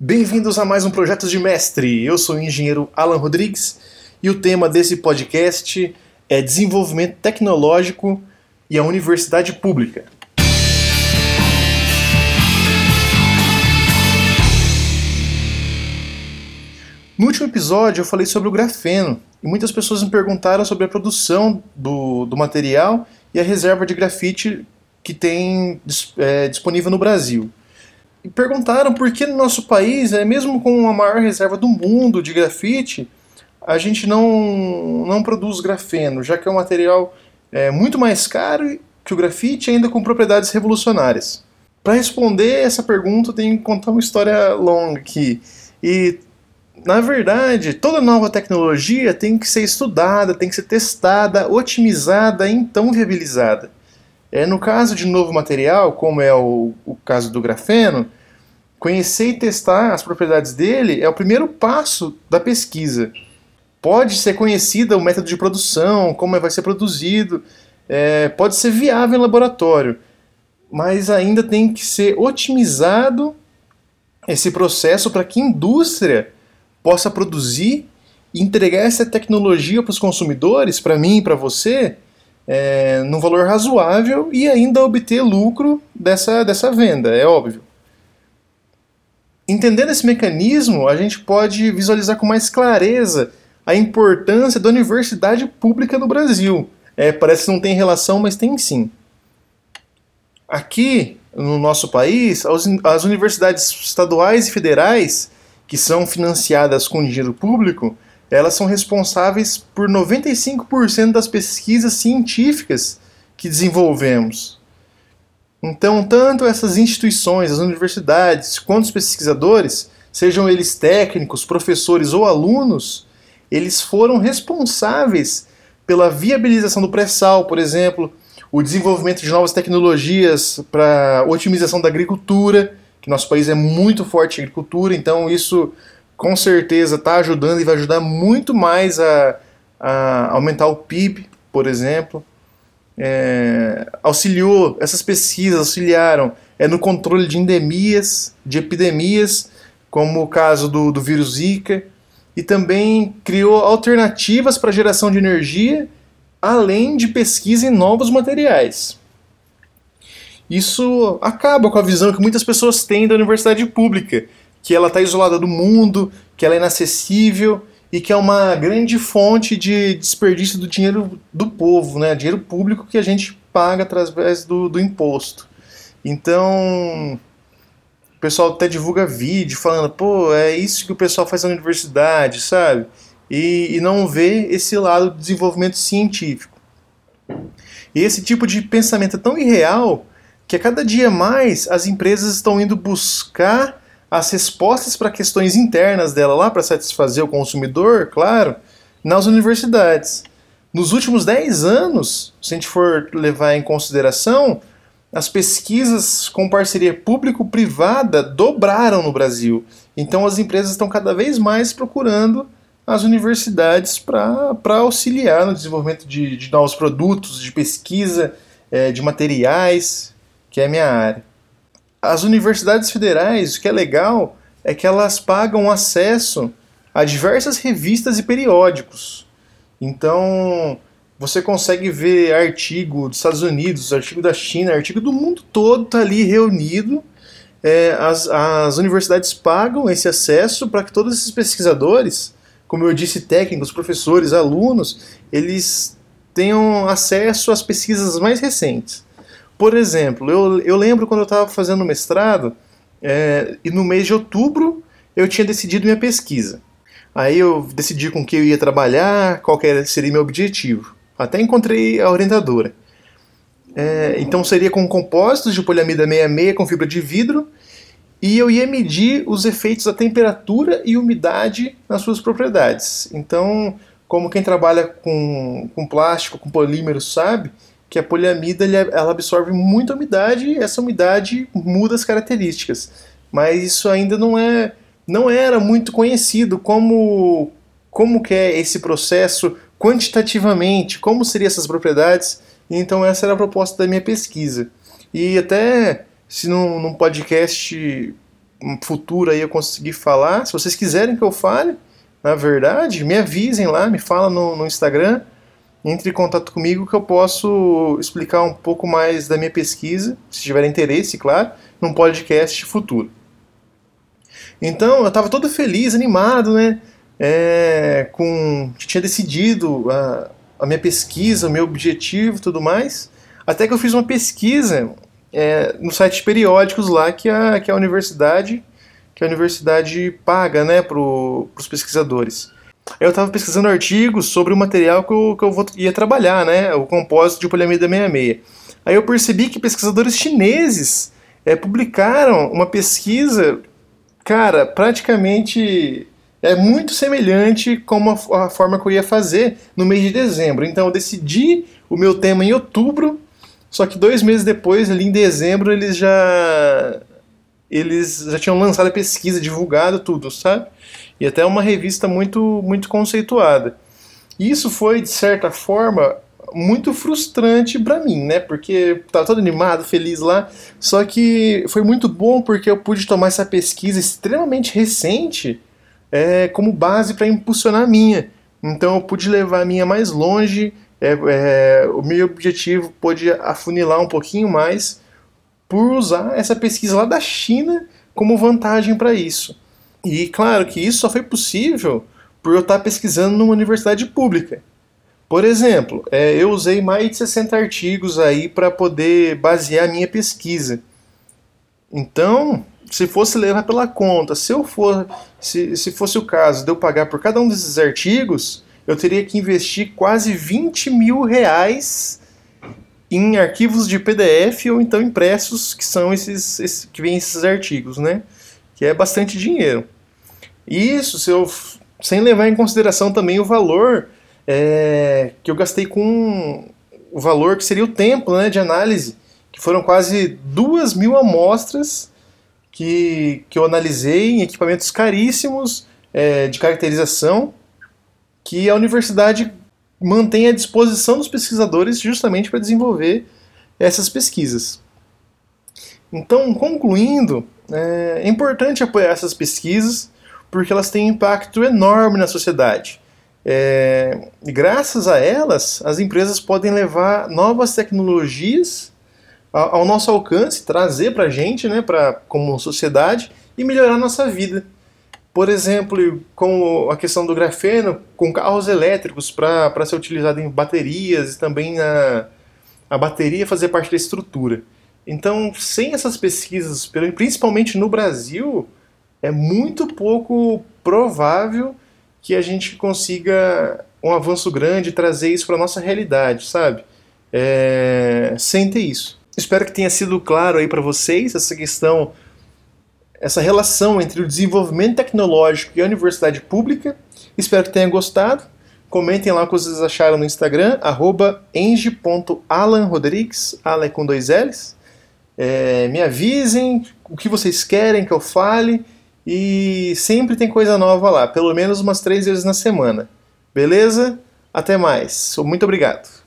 Bem-vindos a mais um Projetos de Mestre. Eu sou o engenheiro Alan Rodrigues e o tema desse podcast é desenvolvimento tecnológico e a universidade pública. No último episódio eu falei sobre o grafeno e muitas pessoas me perguntaram sobre a produção do, do material e a reserva de grafite que tem é, disponível no Brasil e perguntaram por que no nosso país, é mesmo com a maior reserva do mundo de grafite, a gente não, não produz grafeno, já que é um material é, muito mais caro que o grafite, ainda com propriedades revolucionárias. Para responder essa pergunta, tenho que contar uma história longa aqui. E, na verdade, toda nova tecnologia tem que ser estudada, tem que ser testada, otimizada e então viabilizada. É, no caso de novo material, como é o, o caso do grafeno, conhecer e testar as propriedades dele é o primeiro passo da pesquisa. Pode ser conhecida o método de produção, como vai ser produzido, é, pode ser viável em laboratório, mas ainda tem que ser otimizado esse processo para que a indústria possa produzir e entregar essa tecnologia para os consumidores, para mim e para você, é, num valor razoável e ainda obter lucro dessa, dessa venda, é óbvio. Entendendo esse mecanismo, a gente pode visualizar com mais clareza a importância da universidade pública no Brasil. É, parece que não tem relação, mas tem sim. Aqui, no nosso país, as universidades estaduais e federais, que são financiadas com dinheiro público, elas são responsáveis por 95% das pesquisas científicas que desenvolvemos. Então, tanto essas instituições, as universidades, quanto os pesquisadores, sejam eles técnicos, professores ou alunos, eles foram responsáveis pela viabilização do pré-sal, por exemplo, o desenvolvimento de novas tecnologias para otimização da agricultura, que nosso país é muito forte em agricultura, então isso com certeza está ajudando e vai ajudar muito mais a, a aumentar o PIB, por exemplo. É, auxiliou, essas pesquisas auxiliaram é, no controle de endemias, de epidemias, como o caso do, do vírus Zika, e também criou alternativas para geração de energia, além de pesquisa em novos materiais. Isso acaba com a visão que muitas pessoas têm da universidade pública, que ela está isolada do mundo, que ela é inacessível e que é uma grande fonte de desperdício do dinheiro do povo, né? dinheiro público que a gente paga através do, do imposto. Então, o pessoal até divulga vídeo falando, pô, é isso que o pessoal faz na universidade, sabe? E, e não vê esse lado do desenvolvimento científico. E esse tipo de pensamento é tão irreal que a cada dia mais as empresas estão indo buscar as respostas para questões internas dela lá para satisfazer o consumidor, claro, nas universidades. Nos últimos 10 anos, se a gente for levar em consideração, as pesquisas com parceria público-privada dobraram no Brasil. Então as empresas estão cada vez mais procurando as universidades para auxiliar no desenvolvimento de, de novos produtos, de pesquisa, é, de materiais, que é a minha área as universidades federais, o que é legal é que elas pagam acesso a diversas revistas e periódicos. Então, você consegue ver artigo dos Estados Unidos, artigo da China, artigo do mundo todo tá ali reunido. É, as, as universidades pagam esse acesso para que todos esses pesquisadores, como eu disse, técnicos, professores, alunos, eles tenham acesso às pesquisas mais recentes. Por exemplo, eu, eu lembro quando eu estava fazendo mestrado, é, e no mês de outubro eu tinha decidido minha pesquisa. Aí eu decidi com que eu ia trabalhar, qual seria meu objetivo. Até encontrei a orientadora. É, então seria com compósitos de poliamida 66 com fibra de vidro e eu ia medir os efeitos da temperatura e umidade nas suas propriedades. Então, como quem trabalha com, com plástico, com polímero sabe, que a poliamida ela absorve muita umidade e essa umidade muda as características. Mas isso ainda não é não era muito conhecido como como que é esse processo quantitativamente, como seriam essas propriedades. Então essa era a proposta da minha pesquisa. E até se num, num podcast futuro aí eu conseguir falar. Se vocês quiserem que eu fale, na verdade, me avisem lá, me fala no, no Instagram, entre em contato comigo que eu posso explicar um pouco mais da minha pesquisa, se tiver interesse, claro, num podcast futuro. Então, eu estava todo feliz, animado, né? É, com que tinha decidido a, a minha pesquisa, o meu objetivo, tudo mais. Até que eu fiz uma pesquisa é, no site de periódicos lá que a, que a universidade que a universidade paga né, para os pesquisadores. Eu estava pesquisando artigos sobre o material que eu, que eu vou, ia trabalhar, né, o compósito de poliamida 66. Aí eu percebi que pesquisadores chineses é, publicaram uma pesquisa, cara, praticamente é muito semelhante com a, a forma que eu ia fazer no mês de dezembro. Então eu decidi o meu tema em outubro só que dois meses depois, ali em dezembro, eles já eles já tinham lançado a pesquisa, divulgado tudo, sabe? E até uma revista muito muito conceituada. Isso foi de certa forma muito frustrante para mim, né? Porque tava todo animado, feliz lá. Só que foi muito bom porque eu pude tomar essa pesquisa extremamente recente é, como base para impulsionar a minha. Então eu pude levar a minha mais longe, é, é, o meu objetivo pode afunilar um pouquinho mais por usar essa pesquisa lá da China como vantagem para isso. E claro que isso só foi possível por eu estar pesquisando numa universidade pública. Por exemplo, é, eu usei mais de 60 artigos aí para poder basear a minha pesquisa. Então, se fosse levar pela conta, se eu for, se, se fosse o caso de eu pagar por cada um desses artigos, eu teria que investir quase 20 mil reais em arquivos de PDF ou então impressos, que são esses, esses que vêm esses artigos, né? Que é bastante dinheiro. Isso, se eu, sem levar em consideração também o valor é, que eu gastei com o valor que seria o tempo né, de análise, que foram quase duas mil amostras que, que eu analisei em equipamentos caríssimos é, de caracterização que a universidade mantém à disposição dos pesquisadores justamente para desenvolver essas pesquisas. Então, concluindo, é importante apoiar essas pesquisas porque elas têm um impacto enorme na sociedade. É, graças a elas, as empresas podem levar novas tecnologias ao nosso alcance, trazer para a gente, né, pra, como sociedade, e melhorar nossa vida. Por exemplo, com a questão do grafeno, com carros elétricos para ser utilizado em baterias e também a, a bateria fazer parte da estrutura. Então, sem essas pesquisas, principalmente no Brasil, é muito pouco provável que a gente consiga um avanço grande, trazer isso para a nossa realidade, sabe? É, sem ter isso. Espero que tenha sido claro aí para vocês essa questão essa relação entre o desenvolvimento tecnológico e a universidade pública. Espero que tenham gostado. Comentem lá o que vocês acharam no Instagram, eng.alanrodrigues, Alan com dois L's. É, me avisem o que vocês querem que eu fale e sempre tem coisa nova lá, pelo menos umas três vezes na semana. Beleza? Até mais. Muito obrigado.